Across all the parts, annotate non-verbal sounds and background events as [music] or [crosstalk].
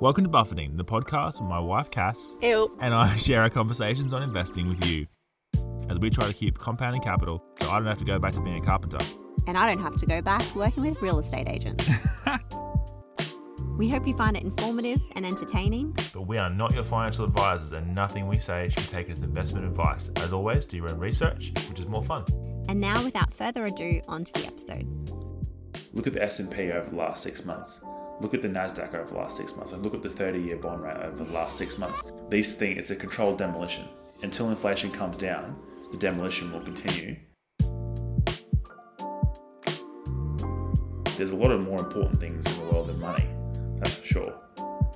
Welcome to Buffetting, the podcast where my wife Kass Ew. and I [laughs] share our conversations on investing with you as we try to keep compounding capital so I don't have to go back to being a carpenter. And I don't have to go back working with real estate agents. [laughs] we hope you find it informative and entertaining. But we are not your financial advisors and nothing we say should be taken as investment advice. As always, do your own research, which is more fun. And now, without further ado, on to the episode. Look at the S&P over the last six months. Look at the Nasdaq over the last six months. And look at the 30-year bond rate over the last six months. These things, it's a controlled demolition. Until inflation comes down, the demolition will continue. There's a lot of more important things in the world than money, that's for sure.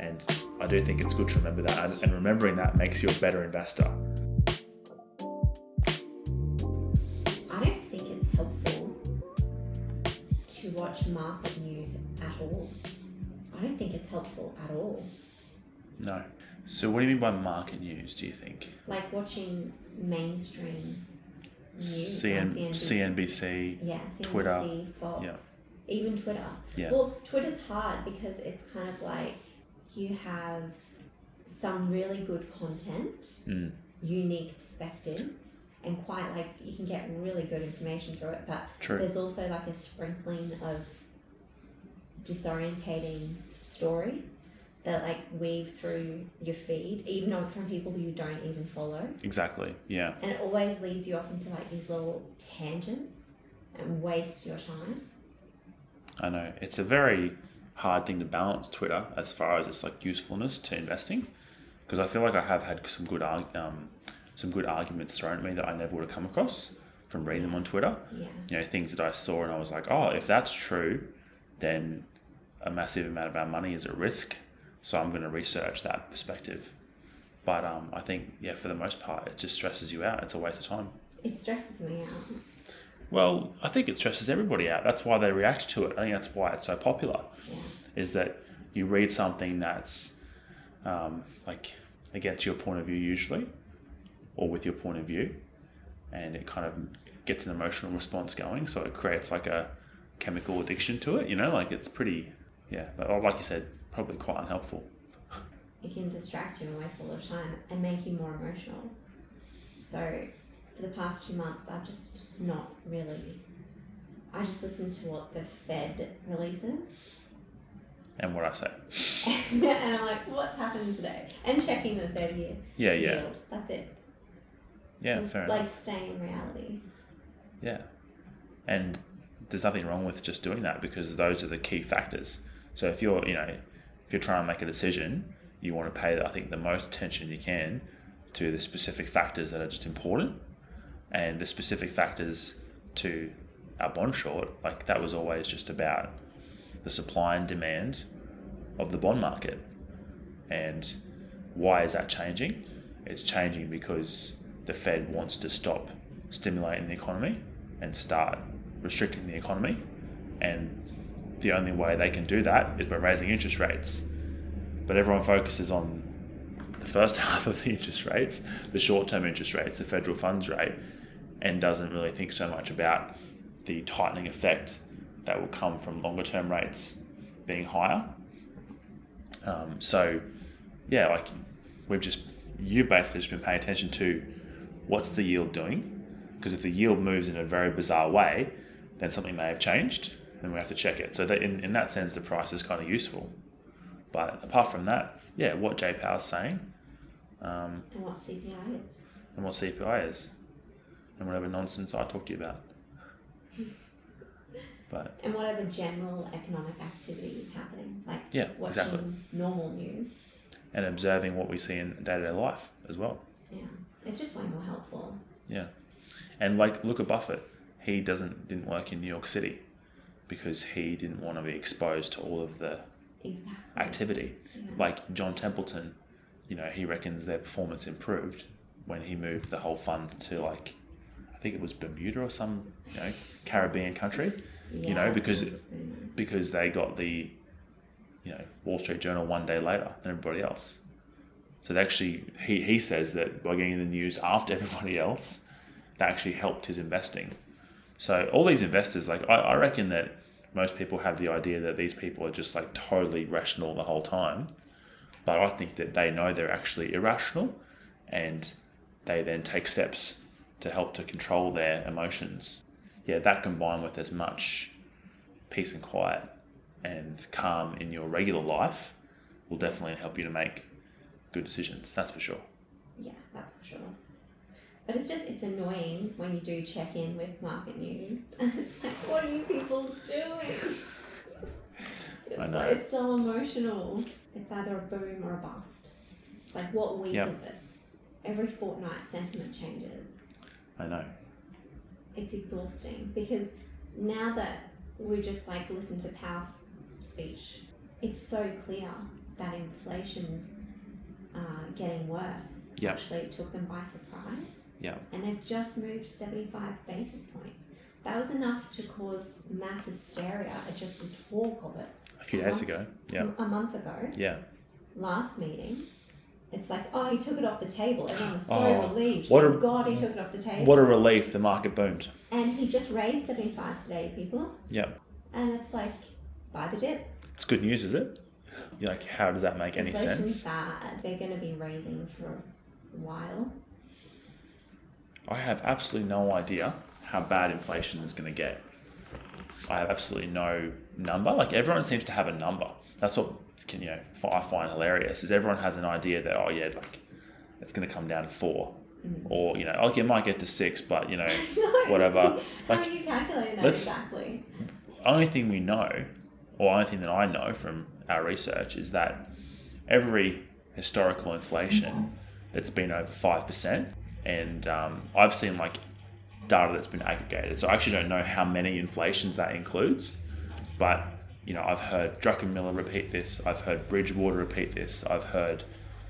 And I do think it's good to remember that, and remembering that makes you a better investor. I don't think it's helpful to watch market news at all. I don't think it's helpful at all. No. So, what do you mean by market news? Do you think Like watching mainstream news CN, CNBC. CNBC? yeah, CNBC, Twitter, Fox, yeah. even Twitter. Yeah. Well, Twitter's hard because it's kind of like you have some really good content, Mm, unique perspectives, and quite like you can get really good information through it, but true. There's also like a sprinkling of disorientating stories that like weave through your feed, even on from people who you don't even follow. Exactly. Yeah. And it always leads you off into like these little tangents and waste your time. I know it's a very hard thing to balance Twitter as far as its like usefulness to investing, because I feel like I have had some good arg- um, some good arguments thrown at me that I never would have come across from reading them on Twitter. Yeah. You know, things that I saw and I was like, oh, if that's true, then a massive amount of our money is at risk. So I'm going to research that perspective. But um, I think, yeah, for the most part, it just stresses you out. It's a waste of time. It stresses me out. Well, I think it stresses everybody out. That's why they react to it. I think that's why it's so popular. Yeah. Is that you read something that's um, like against your point of view usually, or with your point of view, and it kind of gets an emotional response going. So it creates like a chemical addiction to it. You know, like it's pretty, yeah. But like you said, probably quite unhelpful. It can distract you and waste a lot of time and make you more emotional. So for the past two months I've just not really I just listen to what the Fed releases And what I say, [laughs] and I'm like, what's happening today? And checking the 30 year yeah, yeah, yield. That's it. yeah, Just fair like enough. staying in reality. Yeah. And there's nothing wrong with just doing that because those are the key factors. So if you're, you know, if you're trying to make a decision, you want to pay, I think, the most attention you can to the specific factors that are just important and the specific factors to our bond short, like that was always just about the supply and demand of the bond market. And why is that changing? It's changing because the Fed wants to stop stimulating the economy and start restricting the economy. And the only way they can do that is by raising interest rates. But everyone focuses on the first [laughs] half of the interest rates, the short term interest rates, the federal funds rate, and doesn't really think so much about the tightening effect that will come from longer term rates being higher. Um, so, yeah, like we've just, you've basically just been paying attention to what's the yield doing. Because if the yield moves in a very bizarre way, then something may have changed and we have to check it. So, that in, in that sense, the price is kind of useful. But apart from that, yeah, what Jay Powell's saying um, And what CPI is. and what CPI is and whatever nonsense I talked to you about. [laughs] But And whatever general economic activity is happening. Like Yeah, watching exactly. normal news. and observing what we see in day to day life as well. Yeah. It's just way more helpful. Yeah, and like look at Buffett. He doesn't didn't work in New York City because he didn't want to be exposed to all of the Exactly. activity. Yeah. Like John Templeton, you know, he reckons their performance improved when he moved the whole fund to like, I think it was Bermuda or some you know Caribbean country. you know, because- because they got the, you know, Wall Street Journal one day later than everybody else. So they actually, he, he says that by getting the news after [laughs] everybody else, that actually helped his investing. So all these investors, like I, I reckon that most people have the idea that these people are just like totally rational the whole time, But I think that they know they're actually irrational and they then take steps to help to control their emotions. Yeah, that combined with as much peace and quiet and calm in your regular life will definitely help you to make good decisions. That's for sure. Yeah, that's for sure. But it's just it's annoying when you do check in with market news [laughs] and it's like, what are you people doing? [laughs] It's I know. Like, it's so emotional. It's either a boom or a bust. It's like what week Yep. is it? Every fortnight sentiment changes. I know. It's exhausting because now that we just like listen to Powell's speech, it's so clear that inflation's uh, getting worse. Yep. Actually, it took them by surprise. Yeah. and they've just moved 75 basis points. That was enough to cause mass hysteria at just the talk of it. A few days ago. Yeah. A month ago, Yeah. last meeting, it's like, oh, he took it off the table. Everyone was so Oh, relieved. what Thank a- God he took it off the table. What a relief the market boomed. and he just raised 75 today, people. Yeah. And it's like, buy the dip. It's good news, is it? You're like, how does that make any Inflation's sense? bad. They're going to be raising for a while. I have absolutely no idea how bad inflation is going to get. I have absolutely no number. Like everyone seems to have a number. That's what can you know I find hilarious is everyone has an idea that oh yeah like it's going to come down to four, mm. or you know like it might get to six, but you know [laughs] No. whatever. How Like are you calculating that exactly? only thing we know, or only thing that I know from our research is that every historical inflation mm-hmm. That's been over five percent, and um, I've seen like data that's been aggregated. So I actually don't know how many inflations that includes, but you know I've heard Druckenmiller repeat this. I've heard Bridgewater repeat this. I've heard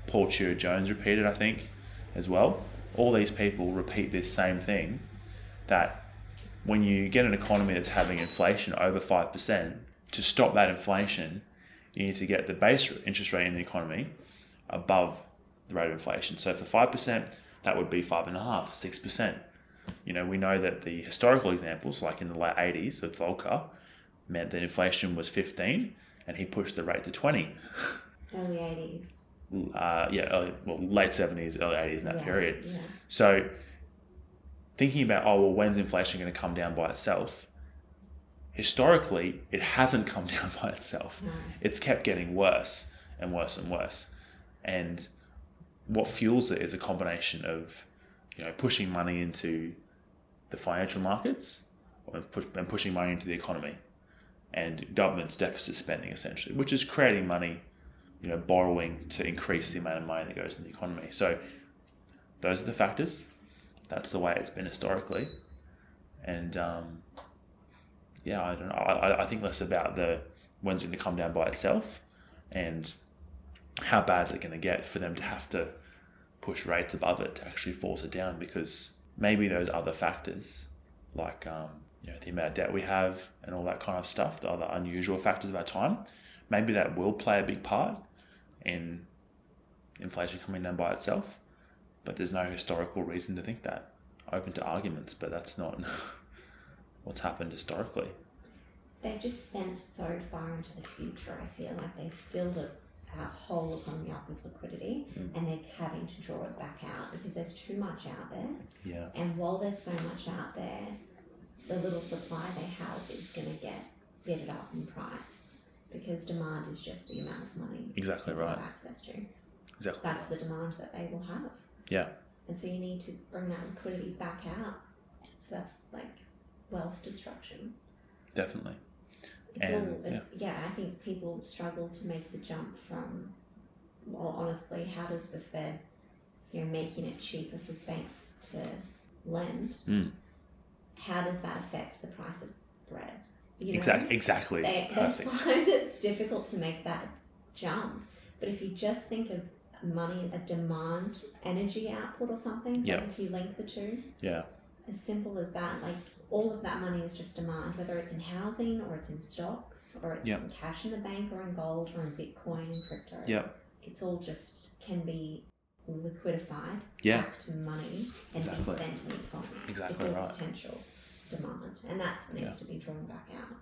Paul Tudor Jones repeat it. I think as well. All these people repeat this same thing that when you get an economy that's having inflation over 5%, to stop that inflation, you need to get the base interest rate in the economy above the rate of inflation. So for 5%, that would be 5.5%, 6%. You know, we know that the historical examples, like in the late 80s with Volcker, meant that inflation was 15 and he pushed the rate to 20. [laughs] Early 80s. Uh, yeah, early, well, late 70s, early 80s in that Yeah, period. Yeah. So thinking about, oh, well, when's inflation going to come down by itself? Historically, it hasn't come [laughs] down by itself. No. It's kept getting worse and worse and worse. And what fuels it is a combination of, you know, pushing money into the financial markets and, push, and pushing money into the economy and government's deficit spending essentially, which is creating money, you know, borrowing to increase the amount of money that goes in the economy. So those are the factors. That's the way it's been historically, and um, yeah, I don't know. I, I think less about the when's going to come down by itself, and how bad is it going to get for them to have to push rates above it to actually force it down because maybe those other factors like um, you know the amount of debt we have and all that kind of stuff, the other unusual factors of our time, maybe that will play a big part in inflation coming down by itself. But there's no historical reason to think that. Open to arguments, but that's not [laughs] what's happened historically. They've just spent so far into the future, I feel like they've filled it, our whole economy up with liquidity Mm. and they're having to draw it back out because there's too much out there. Yeah. And while there's so much out there, the little supply they have is going to get bidded up in price because demand is just the amount of money Exactly right. have access to. Exactly. That's the demand that they will have. Yeah. And so you need to bring that liquidity back out. So that's like wealth destruction. Definitely. It's And, all, it, yeah. I think people struggle to make the jump from, well, honestly, how does the Fed, you know, making it cheaper for banks to lend, Mm. how does that affect the price of bread? You know? Exactly. Exactly. They, they [laughs] find it difficult to make that jump. But if you just think of money as a demand energy output or something, Yeah. like if you link the two, Yeah. as simple as that, like all of that money is just demand, whether it's in housing or it's in stocks or it's Yeah. in cash in the bank or in gold or in Bitcoin and crypto. Yeah. It's all just can be liquidified Yeah. back to money and Exactly. be spent in the economy. Exactly it's all right. potential demand. And that's what needs to be drawn back out.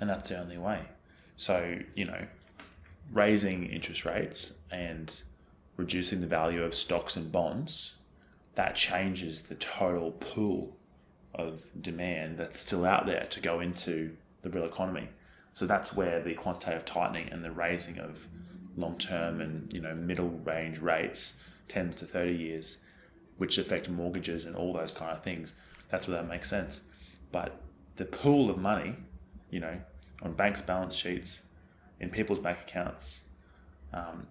and that's the only way. So you know, raising interest rates and reducing the value of stocks and bonds, that changes the total pool of demand that's still out there to go into the real economy. So that's where the quantitative tightening and the raising of long term and you know middle range rates, tens to 30 years, which affect mortgages and all those kind of things. That's where that makes sense. But the pool of money, you know, on banks' balance sheets, in people's bank accounts, um,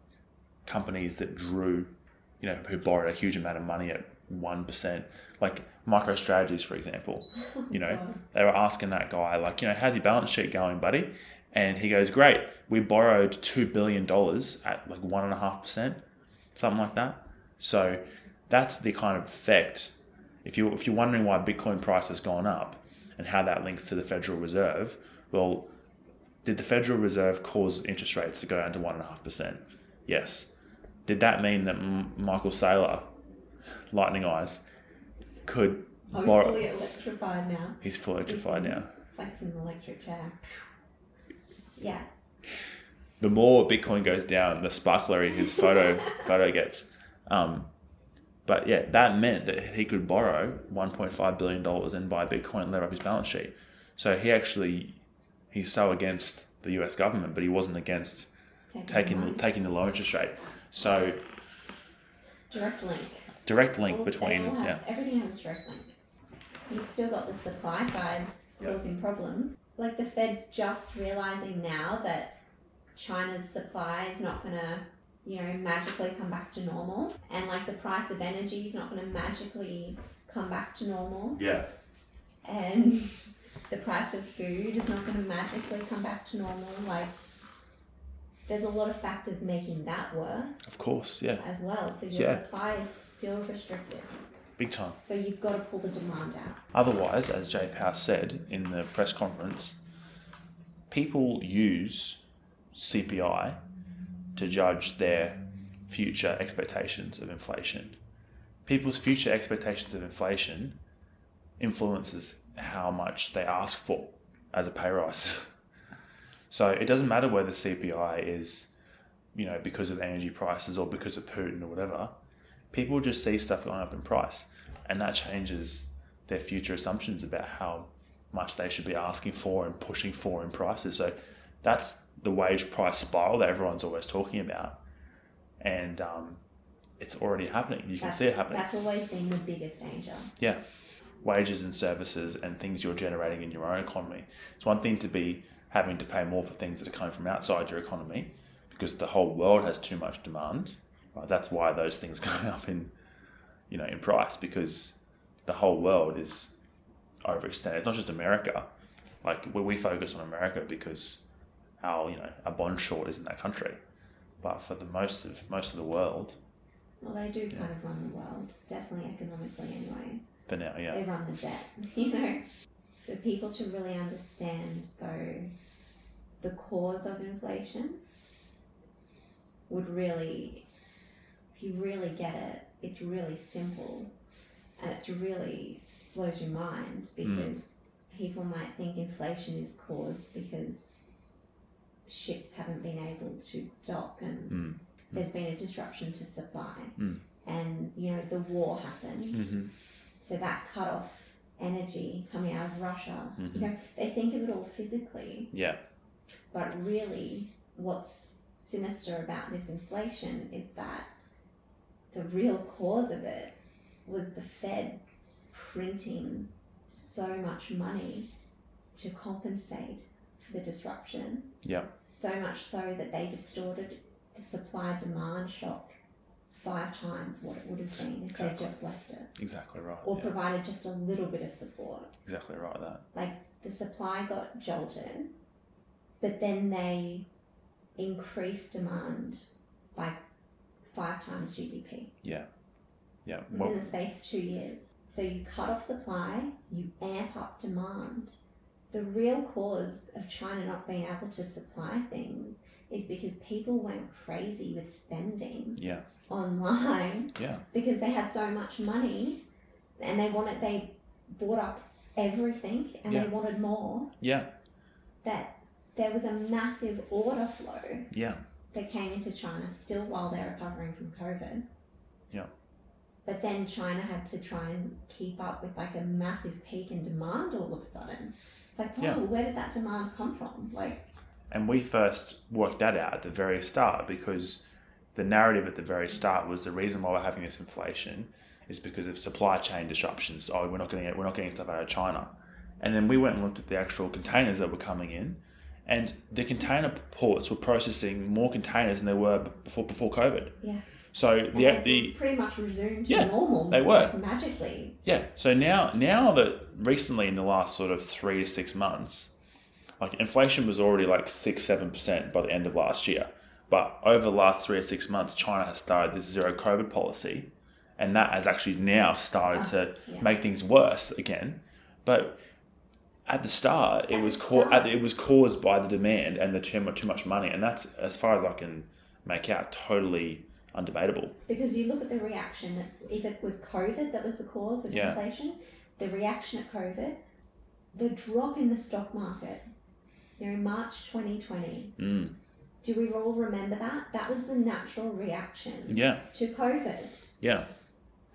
companies that drew, you know, who borrowed a huge amount of money at one percent, like MicroStrategies, for example. You know, [laughs] they were asking that guy, like, you know, how's your balance sheet going, buddy? And he goes, great. We borrowed two billion dollars at like one and a half percent, something like that. So that's the kind of effect. If you if you're wondering why Bitcoin price has gone up and how that links to the Federal Reserve, well, did the Federal Reserve cause interest rates to go down to one and a half percent? Yes. Did that mean that M- Michael Saylor, Lightning Eyes, could Oh, he's borrow? fully electrified now. He's fully electrified now. It's like an electric chair. Yeah. the more Bitcoin goes down, the sparklery his photo [laughs] photo gets. Um, but yeah, that meant that he could borrow 1.5 billion dollars and buy Bitcoin and lever up his balance sheet. So he actually he's so against the U.S. government, but he wasn't against Taking taking the the, taking the low interest rate. So direct link. Direct link All- between have, yeah everything has a direct link. You've still got the supply side causing problems. Like the Fed's just realizing now that China's supply is not gonna, you know, magically come back to normal, and like the price of energy is not gonna magically come back to normal, yeah and the price of food is not gonna magically come back to normal. Like there's a lot of factors making that worse of course yeah as well. So your Yeah. supply is still restricted. big time. So you've got to pull the demand out. Otherwise, as Jay Powell said in the press conference, people use CPI to judge their future expectations of inflation. People's future expectations of inflation influences how much they ask for as a pay rise. [laughs] so it doesn't matter whether CPI is, you know, because of energy prices or because of Putin or whatever. People just see stuff going up in price, and that changes their future assumptions about how much they should be asking for and pushing for in prices. So that's the wage price spiral that everyone's always talking about, and um, it's already happening. You can That's, see it happening. That's always been the biggest danger. Yeah. Wages and services and things you're generating in your own economy. It's one thing to be having to pay more for things that are coming from outside your economy because the whole world has too much demand. Right? That's why those things [laughs] going up in you know in price because the whole world is overextended. It's not just America. Like we, we focus on America because our you know our bond short is in that country. But for the most of most of the world, Well, they do kind of run the world, definitely economically anyway. For now, yeah. They run the debt, [laughs] you know. For people to really understand, though, the cause of inflation would really, if you really get it, it's really simple and it's really blows your mind because people might think inflation is caused because ships haven't been able to dock and Mm. there's been a disruption to supply Mm. and you know the war happened hmm so that cut off energy coming out of Russia. Mhm. You know, they think of it all physically, Yeah. but really what's sinister about this inflation is that the real cause of it was the Fed printing so much money to compensate for the disruption. Yeah. So much so that they distorted the supply demand shock five times what it would have been if Exactly. they just left it Exactly right. or yeah. provided just a little bit of support. Exactly right. That. Like the supply got jolted, but then they increased demand by five times GDP Yeah. Yeah. within Well, the space of two years. So you cut off supply, you amp up demand. The real cause of China not being able to supply things is because people went crazy with spending yeah. online [laughs] Yeah. because they had so much money and they wanted they bought up everything and Yeah. they wanted more Yeah. that there was a massive order flow Yeah. that came into China still while they're recovering from COVID. Yeah. But then China had to try and keep up with like a massive peak in demand all of a sudden. It's like, whoa, Yeah. Oh, where did that demand come from? Like, And we first worked that out at the very start because the narrative at the very start was the reason why we're having this inflation is because of supply chain disruptions. Oh, we're not getting it, we're not getting stuff out of China. And then we went and looked at the actual containers that were coming in, and the container ports were processing more containers than they were before before COVID. yeah. So And the they've the pretty much resumed to Yeah, normal. they were. magically. Yeah. So now, now that recently in the last sort of three to six months, like inflation was already like six, seven percent by the end of last year. But over the last three or six months, China has started this zero COVID policy, and that has actually now started ah, to yeah. make things worse again. But at the start, it At was the ca- it was caused by the demand and the too much too much money, and that's as far as I can make out, totally undebatable. Because you look at the reaction, if it was COVID that was the cause of Yeah. inflation, the reaction at COVID, the drop in the stock market, you know, March 2020, Mm. do we all remember that? That was the natural reaction Yeah. to COVID. Yeah.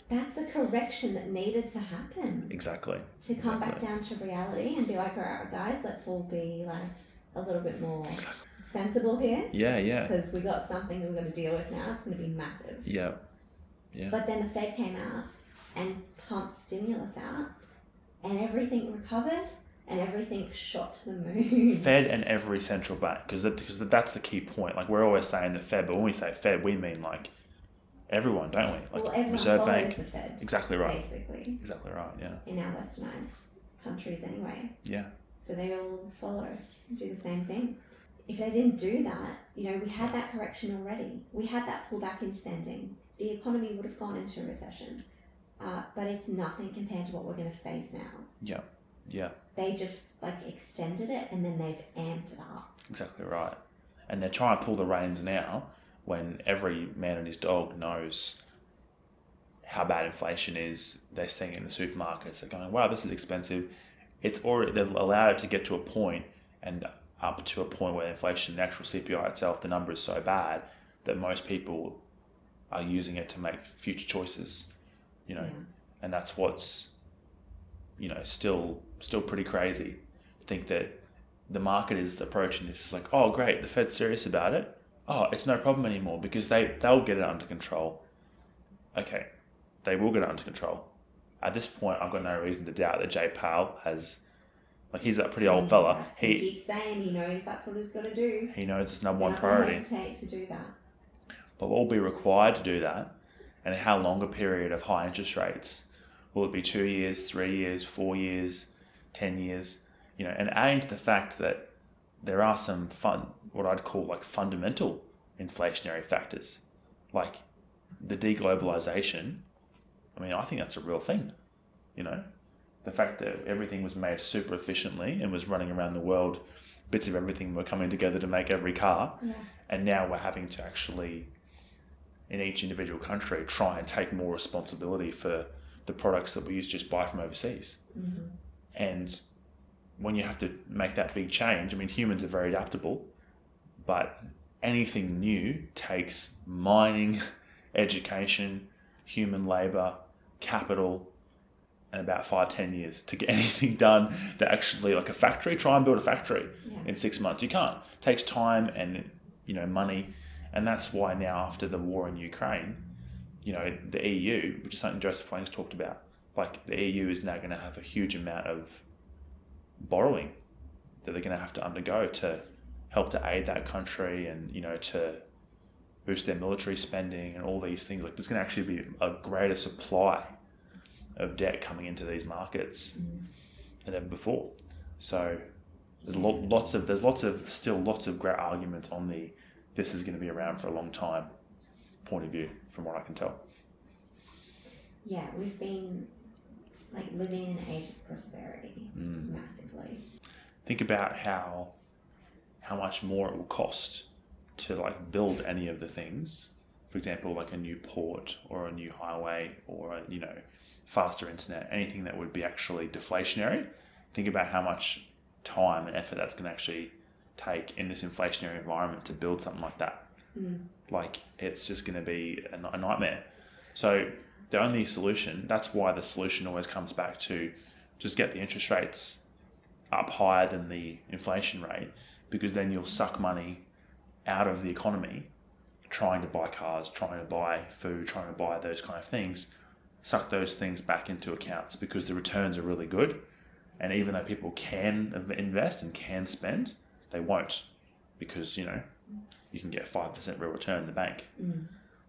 That's a correction that needed to happen Exactly. to come back down to reality and be like, all right, guys, let's all be like a little bit more Exactly. sensible here Yeah. Yeah. because we got something that we're going to deal with now. It's going to be massive. Yeah. Yeah. But then the Fed came out and pumped stimulus out, and everything recovered, and everything shot to the moon. [laughs] Fed and every central bank, because that, because that's the key point. Like we're always saying the Fed, but when we say Fed, we mean like everyone, don't we? Like well, everyone Reserve Bank. the Fed, Exactly right. basically, Exactly right. Yeah. in our westernized countries anyway. Yeah. So they all follow, do the same thing. If they didn't do that, you know, we had that correction already. We had that pullback in spending. The economy would have gone into a recession. Uh, but it's nothing compared to what we're going to face now. Yeah. Yeah. They just like extended it and then they've amped it up. Exactly right. And they're trying to pull the reins now when every man and his dog knows how bad inflation is. They're seeing it in the supermarkets. They're going, wow, this is expensive. It's already, they've allowed it to get to a point and up to a point where inflation, the actual CPI itself, the number is so bad that most people are using it to make future choices, you know, and that's what's, you know, still, still pretty crazy to think that the market is approaching this. It's like, oh, great, the Fed's serious about it. Oh, it's no problem anymore because they, they'll get it under control. Okay, they will get it under control. At this point, I've got no reason to doubt that Jay Powell has, like, he's a pretty old mm, fella. That's he He, keeps saying he knows that's what he's got to do. he knows it's number one priority. hesitate to do that. But will be required to do that, and how long a period of high interest rates? Will it be two years, three years, four years, ten years? You know, and adding to the fact that there are some fun, what I'd call like fundamental inflationary factors, like the deglobalization. I mean, I think that's a real thing. You know, the fact that everything was made super efficiently and was running around the world, bits of everything were coming together to make every car Yeah. and now we're having to actually in each individual country try and take more responsibility for the products that we used to just buy from overseas mm-hmm. And when you have to make that big change i mean humans are very adaptable but anything new takes mining [laughs] education human labor capital and about five ten years to get [laughs] anything done that actually like a factory try and build a factory Yeah. in six months. You can't. It takes time and you know money. And that's why now after the war in ukraine you know the eu which is something Joseph Wang's talked about like the eu is now going to have a huge amount of borrowing that they're going to have to undergo to help to aid that country and you know to boost their military spending and all these things like there's going to actually be a greater supply of debt coming into these markets than ever before so there's lo- lots of there's lots of still lots of great arguments on the this is going to be around for a long time point of view from what I can tell. Yeah, we've been like living in an age of prosperity Mm. massively. Think about how how much more it will cost to like build any of the things. For example, like a new port or a new highway or a, you know faster internet, anything that would be actually deflationary. Think about how much time and effort that's going to actually take in this inflationary environment to build something like that. Like it's just going to be a, a nightmare. So the only solution, that's why the solution always comes back to just get the interest rates up higher than the inflation rate because then you'll suck money out of the economy trying to buy cars, trying to buy food, trying to buy those kind of things, suck those things back into accounts because the returns are really good. And even though people can invest and can spend, they won't because, you know, you can get 5% real return in the bank. Mm.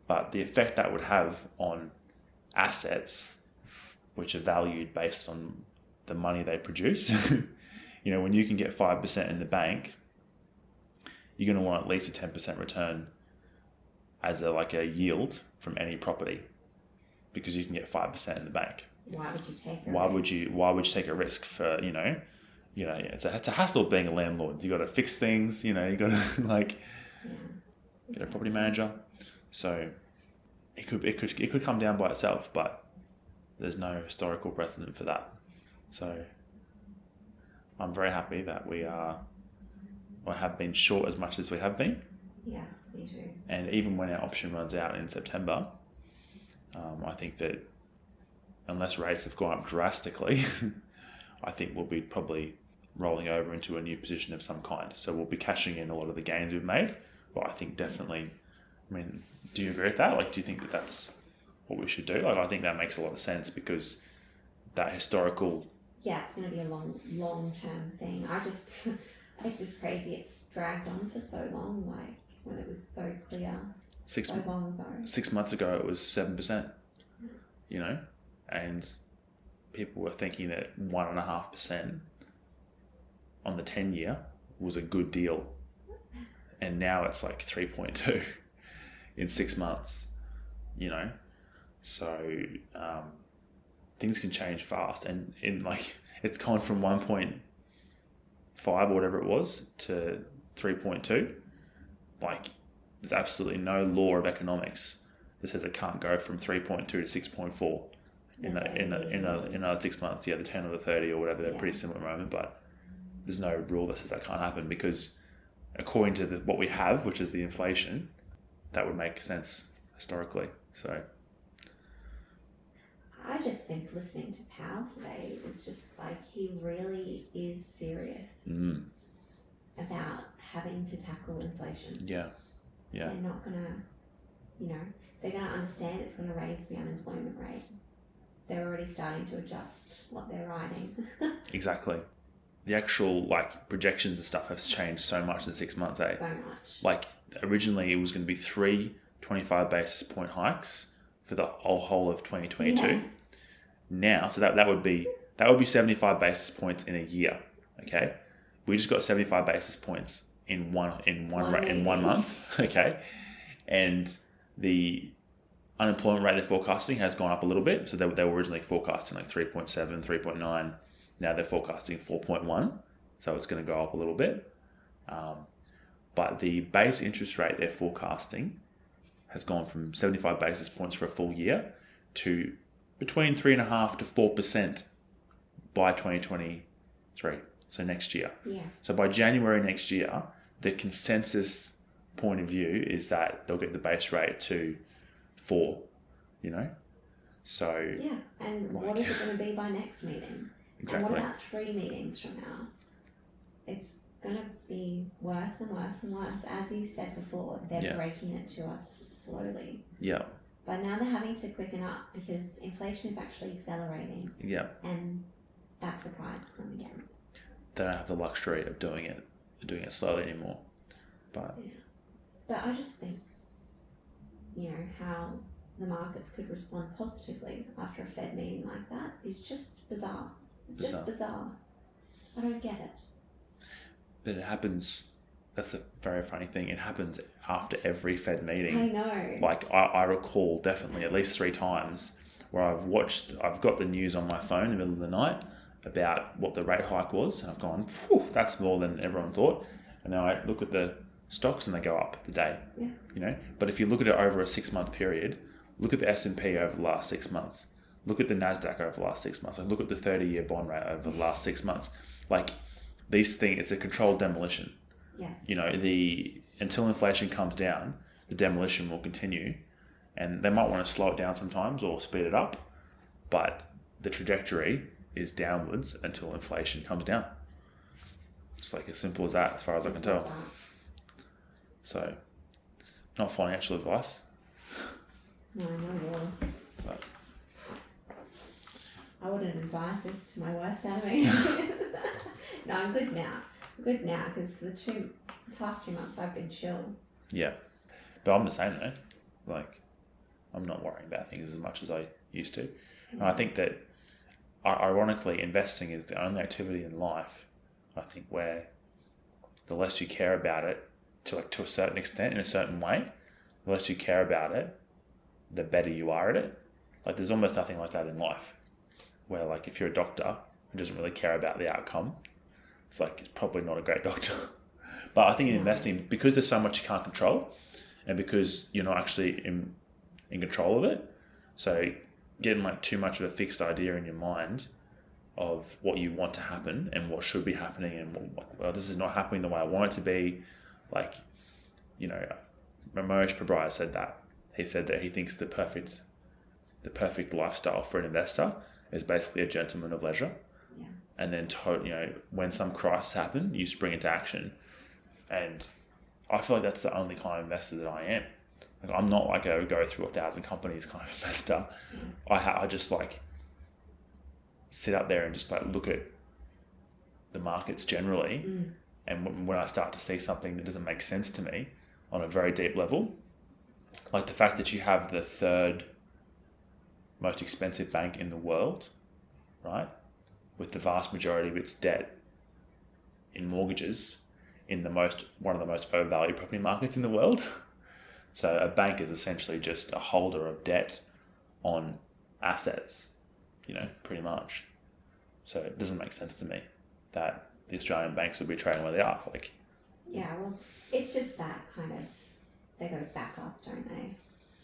But the effect that would have on assets, which are valued based on the money they produce, [laughs] you know, when you can get 5% in the bank, you're going to want at least a 10% return as a like a yield from any property because you can get 5% in the bank. Why would you take a why would you why would you take a risk for you know you know it's a, it's a hassle being a landlord. You got to fix things you know you got to [laughs] like Yeah. get a property manager. So it could it could it could come down by itself but there's no historical precedent for that so I'm very happy that we are or have been short as much as we have been Yes, me too. and even when our option runs out in September, um, I think that unless rates have gone up drastically, [laughs] I think we'll be probably rolling over into a new position of some kind. So we'll be cashing in a lot of the gains we've made. But I think definitely, I mean, do you agree with that? Like, do you think that that's what we should do? Like, I think that makes a lot of sense because that historical, Yeah, it's going to be a long, long term thing. I just, [laughs] it's just crazy. It's dragged on for so long. Like when it was so clear six so long ago. six months ago it was seven percent, you know, and people were thinking that one and a half percent on the ten year was a good deal, and now it's like three point two in six months, you know, so um, things can change fast, and in like [laughs] it's gone from one point five or whatever it was to three point two, like there's absolutely no law of economics that says it can't go from 3.2 to 6.4 in the, in the, in, a, in another six months. Yeah, the 10 or the 30 or whatever, they're pretty similar at the moment, but there's no rule that says that can't happen because according to the, what we have, which is the inflation, that would make sense historically. So, I just think listening to Powell today, it's just like he really is serious mm, about having to tackle inflation. yeah, yeah, They're not going to, you know, they're to understand it's going to raise the unemployment rate. They're already starting to adjust what they're writing. [laughs] exactly. The actual like projections and stuff has changed so much in six months, eh? so much. like originally it was going to be three 25 basis point hikes for the whole, whole of 2022 Yes. now so that, that would be that would be 75 basis points in a year okay? We just got 75 basis points in one in one, One ra- in one month [laughs] okay? And the unemployment rate they're forecasting has gone up a little bit. So they, they were originally forecasting like 3.7 3.9 now they're forecasting 4.1 so it's going to go up a little bit. Um, but the base interest rate they're forecasting has gone from 75 basis points for a full year to between three and a half to four percent by 2023. So next year. Yeah. So by January next year, the consensus point of view is that they'll get the base rate to four. You know, so Yeah. And what Like- is it going to be by next meeting? And exactly. what about three meetings from now? It's going to be worse and worse and worse. As you said before, they're Yeah. breaking it to us slowly. Yeah, But now they're having to quicken up because inflation is actually accelerating, yeah. and that surprised them again. They don't have the luxury of doing it, doing it slowly anymore. But yeah. But I just think, you know, how the markets could respond positively after a Fed meeting like that is just bizarre. It's Bizarre. just bizarre. I don't get it. But it happens. That's a very funny thing. It happens after every Fed meeting. I know. like I, I recall definitely at least three times where I've watched I've got the news on my phone in the middle of the night about what the rate hike was and I've gone Phew, that's more than everyone thought and now I look at the stocks and they go up the day Yeah. you know but if you look at it over a six month period look at the S&P over the last six months look at the NASDAQ over the last six months like look at the 30 year bond rate over the last six months like these things it's a controlled demolition Yes. you know the until inflation comes down the demolition will continue, and they might want to slow it down sometimes or speed it up, but the trajectory is downwards until inflation comes down. It's like as simple as that, as far as I can Simple tell. So, not financial advice, No, no more. but I wouldn't advise this to my worst enemy. [laughs] no, I'm good now. I'm good now because for the two past two months I've been chill. yeah. But I'm the same though. Like, I'm not worrying about things as much as I used to. And I think that, ironically, investing is the only activity in life, I think, where the less you care about it, to like to a certain extent, in a certain way, the less you care about it, the better you are at it. Like, there's almost nothing like that in life, where like if you're a doctor who doesn't really care about the outcome, it's like it's probably not a great [laughs] doctor. But I think in investing, because there's so much you can't control, and because you're not actually in in control of it, so getting like too much of a fixed idea in your mind of what you want to happen and what should be happening and what, well this is not happening the way I want it to be like you know Ramesh Prabhaya said that he said that he thinks the perfect the perfect lifestyle for an investor is basically a gentleman of leisure. Yeah. and then to, you know when some crisis happen you spring into action. And I feel like that's the only kind of investor that I am. Like I'm not like a go through a thousand companies [laughs] kind of investor. I, ha- I just like sit up there and just like look at the markets generally. Mm. and when, when I start to see something that doesn't make sense to me on a very deep level like the fact that you have the third most expensive bank in the world right with the vast majority of its debt in mortgages in the most one of the most overvalued property markets in the world [laughs] so a bank is essentially just a holder of debt on assets, you know, pretty much. So it doesn't make sense to me that the Australian banks would be trading where they are. Like, Yeah, well, it's just that kind of they go back up, don't they?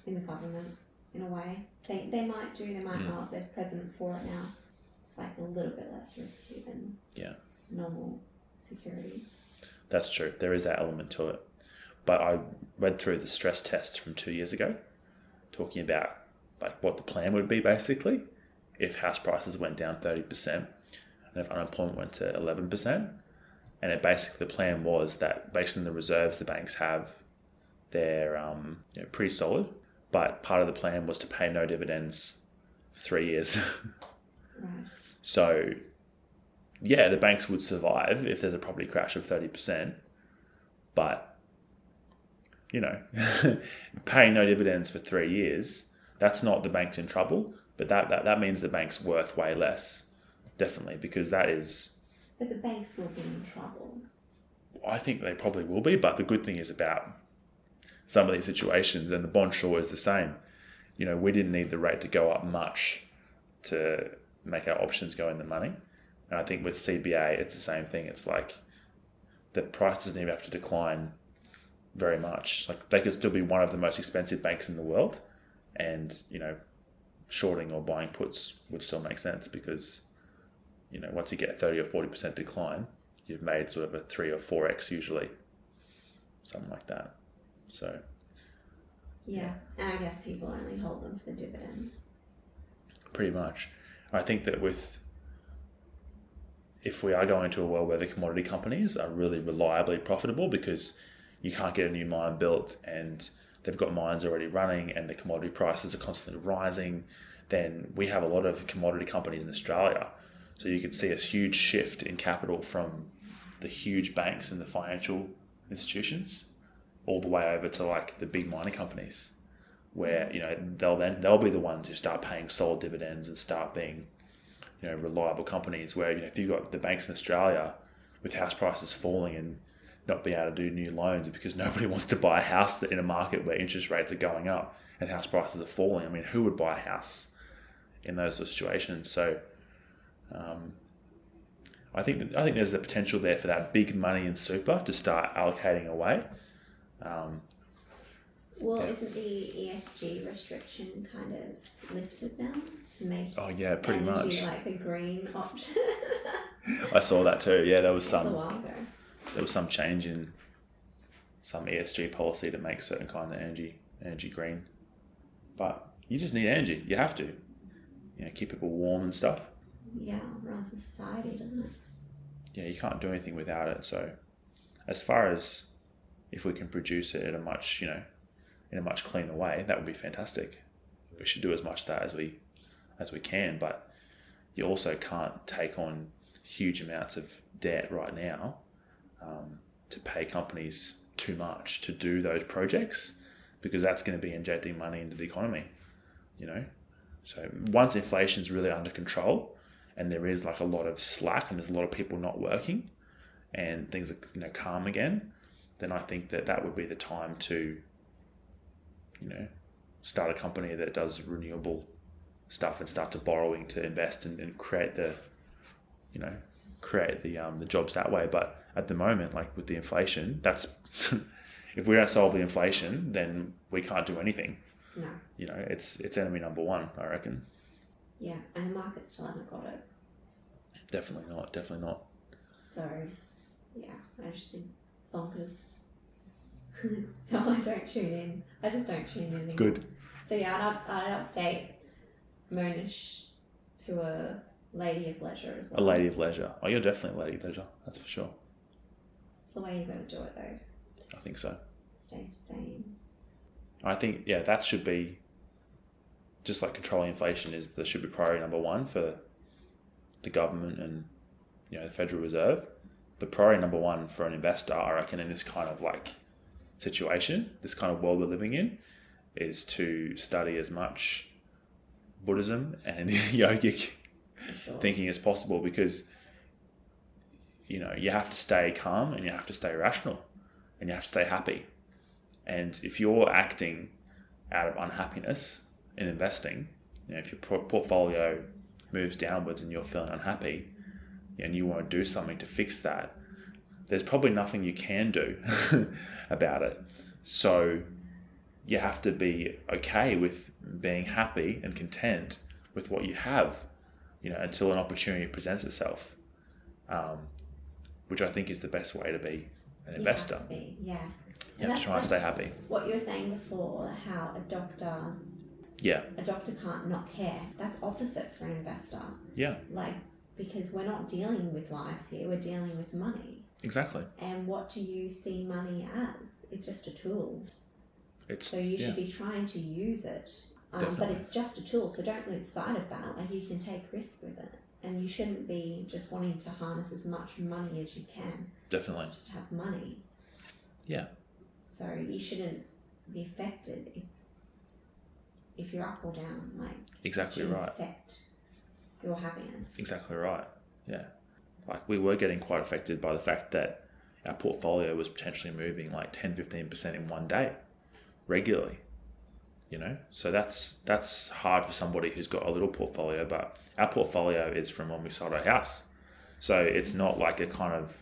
In the government, in a way, they they might do, they might Mm. not. There's precedent for it now. It's like a little bit less risky than Yeah. normal securities. that's true. There is that element to it. But I read through the stress tests from two years ago, talking about like what the plan would be basically if house prices went down thirty percent and if unemployment went to eleven percent. And it basically the plan was that based on the reserves the banks have, they're um, you know, pretty solid. But part of the plan was to pay no dividends for three years. [laughs] Right. So, yeah, the banks would survive if there's a property crash of 30%. But, you know, [laughs] paying no dividends for three years, that's not the bank's in trouble. But that, that, that means the bank's worth way less, definitely, because that is, But the banks will be in trouble. I think they probably will be. But the good thing is about some of these situations, and the bond sure is the same. You know, we didn't need the rate to go up much to make our options go in the money. And I think with CBA, it's the same thing. It's like the price doesn't even have to decline very much. Like they could still be one of the most expensive banks in the world, and you know, shorting or buying puts would still make sense because you know once you get a thirty or forty percent decline, you've made sort of a three or four x usually, something like that. So Yeah. And I guess people only hold them for the dividends. pretty much. I think that with if we are going to a world where the commodity companies are really reliably profitable because you can't get a new mine built and they've got mines already running and the commodity prices are constantly rising, then we have a lot of commodity companies in Australia. So you could see a huge shift in capital from the huge banks and the financial institutions all the way over to like the big mining companies where you know they'll then they'll be the ones who start paying solid dividends and start being you know reliable companies where you know if you've got the banks in Australia with house prices falling and not being able to do new loans because [laughs] nobody wants to buy a house in a market where interest rates are going up and house prices are falling. I mean, who would buy a house in those situations? So, um, I think I think there's the potential there for that big money in super to start allocating away. Um, Well, Yeah. isn't the ESG restriction kind of lifted now to make oh yeah, pretty much. like a green option? I saw that too. Yeah, there was some while ago. there was some change in some ESG policy to make certain kind of energy energy green. But you just need energy. You have to. You know, keep people warm and stuff. Yeah, runs society, doesn't it? Yeah, you can't do anything without it. So, as far as if we can produce it in a much, you know, in a much cleaner way, that would be fantastic. We should do as much of that as we as we can, but you also can't take on huge amounts of debt right now um, to pay companies too much to do those projects because that's going to be injecting money into the economy, you know. So once inflation's really under control and there is like a lot of slack and there's a lot of people not working and things are you know calm again, then I think that that would be the time to you know start a company that does renewable stuff and start to borrowing to invest and, and create the you know create the um, the jobs that way. But at the moment, like with the inflation, that's [laughs] if we don't solve the inflation, then we can't do anything. No. You know, it's it's enemy number one, I reckon. Yeah, and the market still hasn't got it. Definitely not. Definitely not. So, yeah, I just think it's bonkers. [laughs] so I don't tune in. I just don't tune in anymore. Good. So yeah, I'd, up, I'd update Monish to a lady of leisure as well. A lady of leisure. Oh, you're definitely a lady of leisure. That's for sure. It's the way you got to do it though. I think so. Stay sane. I think yeah, that should be just like controlling inflation is the should be priority number one for the government and you know the Federal Reserve. The priority number one for an investor, I reckon, in this kind of like situation, this kind of world we're living in, is to study as much Buddhism and [laughs] yogic sure. thinking as possible because you know you have to stay calm and you have to stay rational and you have to stay happy and if you're acting out of unhappiness in investing you know, if your portfolio moves downwards and you're feeling unhappy and you want to do something to fix that there's probably nothing you can do [laughs] about it so you have to be okay with being happy and content with what you have you know, until an opportunity presents itself, um, which I think is the best way to be an You investor. have to be, yeah. You have to That's try and stay happy. What you were saying before, how a doctor, Yeah, a doctor can't not care. That's opposite for an investor. yeah, Like, because we're not dealing with lives here, we're dealing with money. exactly. And what do you see money as? It's just a tool. It's So you yeah, should be trying to use it. Um, but it's just a tool, so don't lose sight of that. Like you can take risk with it. And you shouldn't be just wanting to harness as much money as you can. definitely. Just have money. Yeah. So you shouldn't be affected if if you're up or down. Like Exactly right. affect your happiness. Exactly right. Yeah. Like we were getting quite affected by the fact that our portfolio was potentially moving like 10, 15% in one day regularly. You know? So that's that's hard for somebody who's got a little portfolio, but our portfolio is from when we sold our house. So it's not like a kind of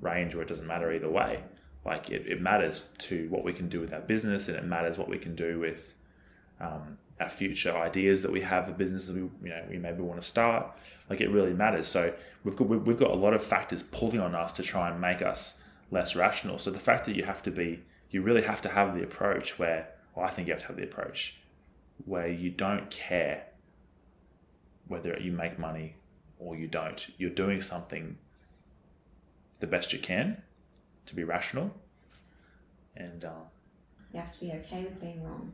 range where it doesn't matter either way. Like it, it matters to what we can do with our business and it matters what we can do with um, our future ideas that we have, the businesses we you know we maybe want to start. Like it really matters. So we've got we've got a lot of factors pulling on us to try and make us less rational. So the fact that you have to be, you really have to have the approach where, well, I think you have to have the approach where you don't care whether you make money or you don't. You're doing something the best you can to be rational, and. Uh, You have to be okay with being wrong.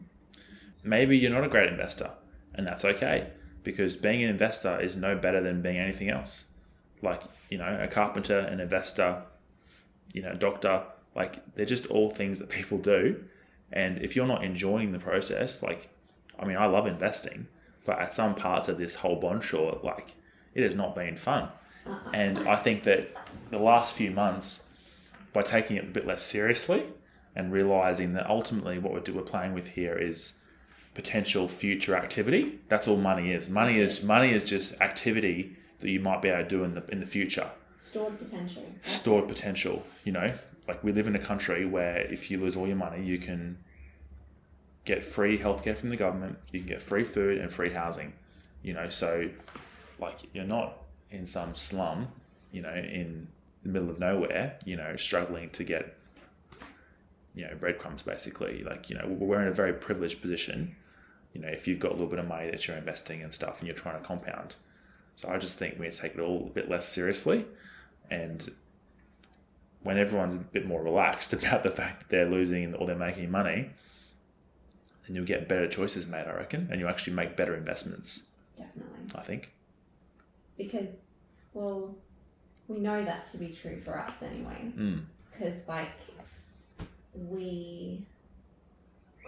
Maybe you're not a great investor, and that's okay because being an investor is no better than being anything else. Like, you know, a carpenter, an investor, you know, a doctor, like they're just all things that people do. And if you're not enjoying the process, like, I mean, I love investing, but at some parts of this whole bond short, like, it has not been fun. And I think that the last few months, by taking it a bit less seriously and realizing that ultimately what we're, we're playing with here is potential future activity. That's all money is. Money is money is just activity that you might be able to do in the in the future. Stored potential. Stored potential. You know, like we live in a country where if you lose all your money, you can get free healthcare from the government. You can get free food and free housing. You know, so like you're not in some slum. You know, in the middle of nowhere. You know, struggling to get you know breadcrumbs basically. Like you know we're in a very privileged position. You know if you've got a little bit of money that you're investing and stuff and you're trying to compound. So I just think we need to take it all a bit less seriously, and when everyone's a bit more relaxed [laughs] about the fact that they're losing or they're making money, then you'll get better choices made, I reckon, and you'll actually make better investments. Definitely. I think. Because, well, we know that to be true for us anyway. Mm. Because, like, we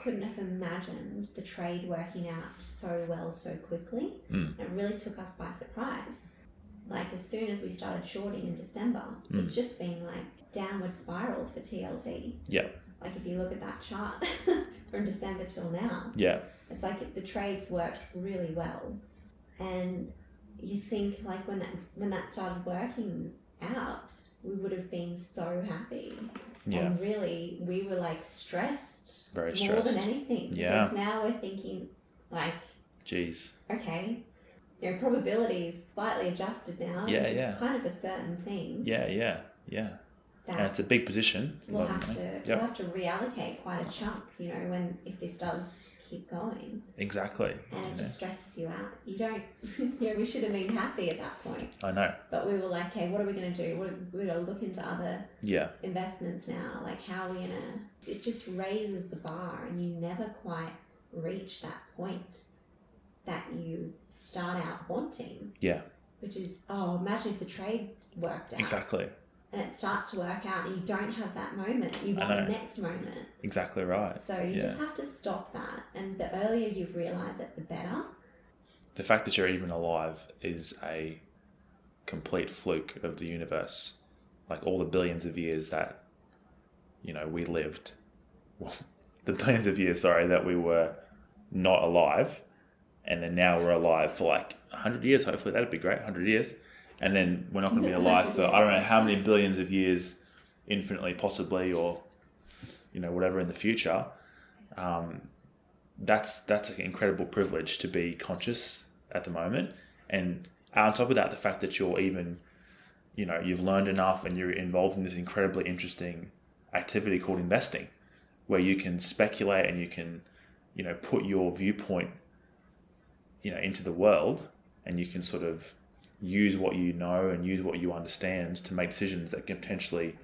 couldn't have imagined the trade working out so well so quickly. Mm. It really took us by surprise. Like, as soon as we started shorting in December, Mm. it's just been like downward spiral for TLT. Yeah. Like, if you look at that chart [laughs] from December till now, Yeah. it's like the trades worked really well, and you think like when that when that started working out, we would have been so happy. Yeah. And really, we were like stressed Very stressed. more than anything. Yeah. Because now we're thinking like, Jeez. okay, you know, probability is slightly adjusted now. Yeah, this is yeah. kind of a certain thing Yeah. Yeah. Yeah. And it's a big position. It's a we'll lot have to Yep. we'll have to reallocate quite a chunk. You know, when if this does keep going. Exactly. and it Yeah. just stresses you out. You don't, [laughs] you know, we should have been happy at that point, I know. but we were like, okay, what are we going to do? What, we're going to look into other Yeah. investments now. Like, how are we going to? It just raises the bar, and you never quite reach that point that you start out wanting. Yeah. Which is, oh, imagine if the trade worked out. Exactly. And it starts to work out, and you don't have that moment. You want the next moment. Exactly right. So you Yeah. just have to stop that. And the earlier you realise it, the better. The fact that you're even alive is a complete fluke of the universe. Like all the billions of years that, you know, we lived. Well, [laughs] the billions of years, sorry, that we were not alive. And then now we're alive for like 100 years, hopefully. That'd be great, 100 years. And then we're not going to be alive for, I don't know how many billions of years, infinitely, possibly, or, you know, whatever in the future. Um, that's that's an incredible privilege to be conscious at the moment and on top of that the fact that you're even you know you've learned enough and you're involved in this incredibly interesting activity called investing where you can speculate and you can you know put your viewpoint you know into the world and you can sort of use what you know and use what you understand to make decisions that can potentially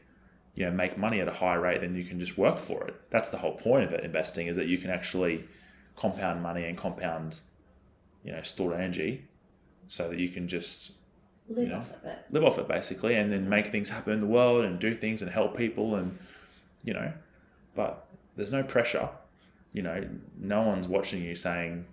you know make money at a higher rate then you can just work for it that's the whole point of it investing is that you can actually compound money and compound you know stored energy so that you can just Live You know. off of it. live off it basically and then make things happen in the world and do things and help people and you know but there's no pressure you know no one's watching you saying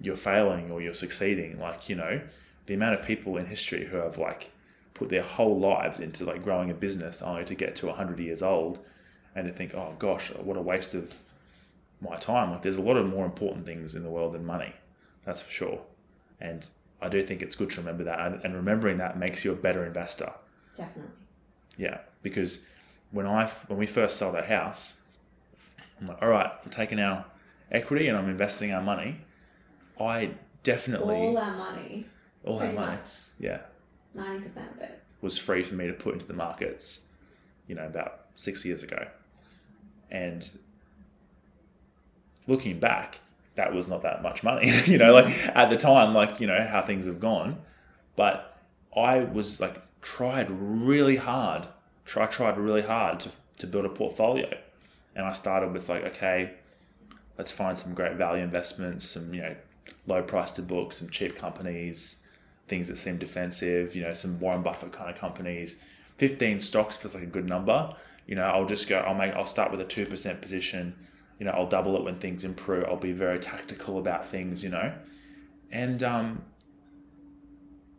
you're failing or you're succeeding like you know the amount of people in history who have like put their whole lives into like growing a business only to get to 100 years old and to think oh gosh what a waste of my time like there's a lot of more important things in the world than money that's for sure and i do think it's good to remember that and, and remembering that makes you a better investor Definitely. yeah, because when I when we first sold our house, I'm like, all right, we're taking our equity and I'm investing our money. I definitely All our money, all pretty money, much, yeah, ninety percent of it. was free for me to put into the markets, you know, about six years ago, and looking back, that was not that much money, [laughs] you know, like mm-hmm. at the time, like you know how things have gone, but I was like tried really hard. Try tried really hard to to build a portfolio, and I started with like okay, let's find some great value investments, some you know low price to book, some cheap companies, things that seem defensive, you know, some Warren Buffett kind of companies. Fifteen stocks feels like a good number. You know, I'll just go. I'll make. I'll start with a two percent position. You know, I'll double it when things improve. I'll be very tactical about things. You know, and um,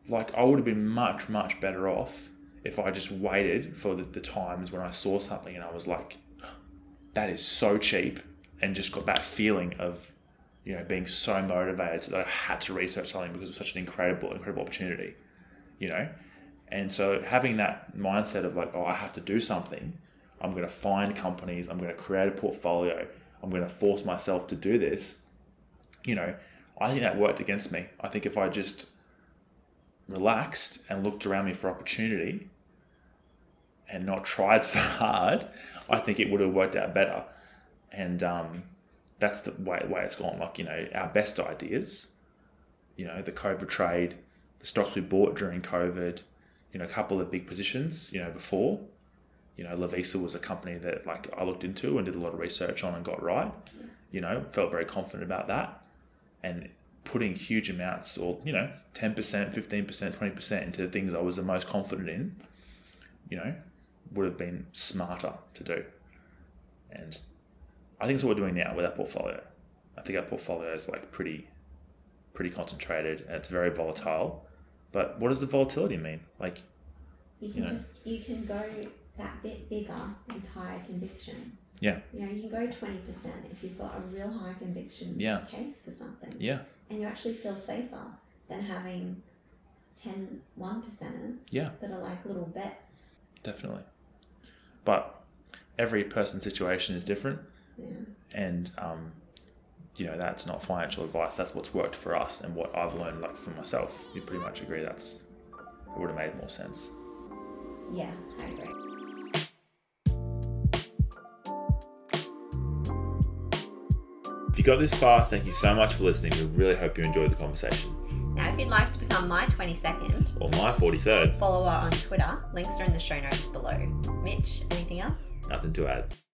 like I would have been much much better off if I just waited for the, the times when I saw something and I was like, that is so cheap, and just got that feeling of, you know, being so motivated that I had to research something because it was such an incredible incredible opportunity, you know, and so having that mindset of like, oh, I have to do something. I'm going to find companies. I'm going to create a portfolio. I'm going to force myself to do this. You know, I think that worked against me. I think if I just relaxed and looked around me for opportunity and not tried [laughs] so hard, I think it would have worked out better. And um, that's the way, way it's gone. Like, you know, our best ideas, you know, the COVID trade, the stocks we bought during COVID, you know, a couple of big positions, you know, before. You know, Lovisa was a company that like I looked into and did a lot of research on and got right. You know, felt very confident about that. And putting huge amounts or, you know, 10%, 15%, 20% into the things I was the most confident in, you know, would have been smarter to do. And I think it's what we're doing now with our portfolio. I think our portfolio is like pretty, pretty concentrated and it's very volatile. But what does the volatility mean? Like, You can Yeah. just you can go that bit bigger with higher conviction. Yeah. You know, you can go twenty percent if you've got a real high conviction Yeah. case for something. yeah, And you actually feel safer than having 10 one percenters Yeah. that are like little bets. definitely. But every person's situation is different. Yeah. and um, you know that's not financial advice that's what's worked for us and what i've learned like for myself you pretty much agree that's it would have made more sense Yeah, I agree. if you got this far thank you so much for listening we really hope you enjoyed the conversation Now, if you'd like to become my 22nd or my 43rd follower on Twitter, links are in the show notes below. Mitch, anything else? nothing to add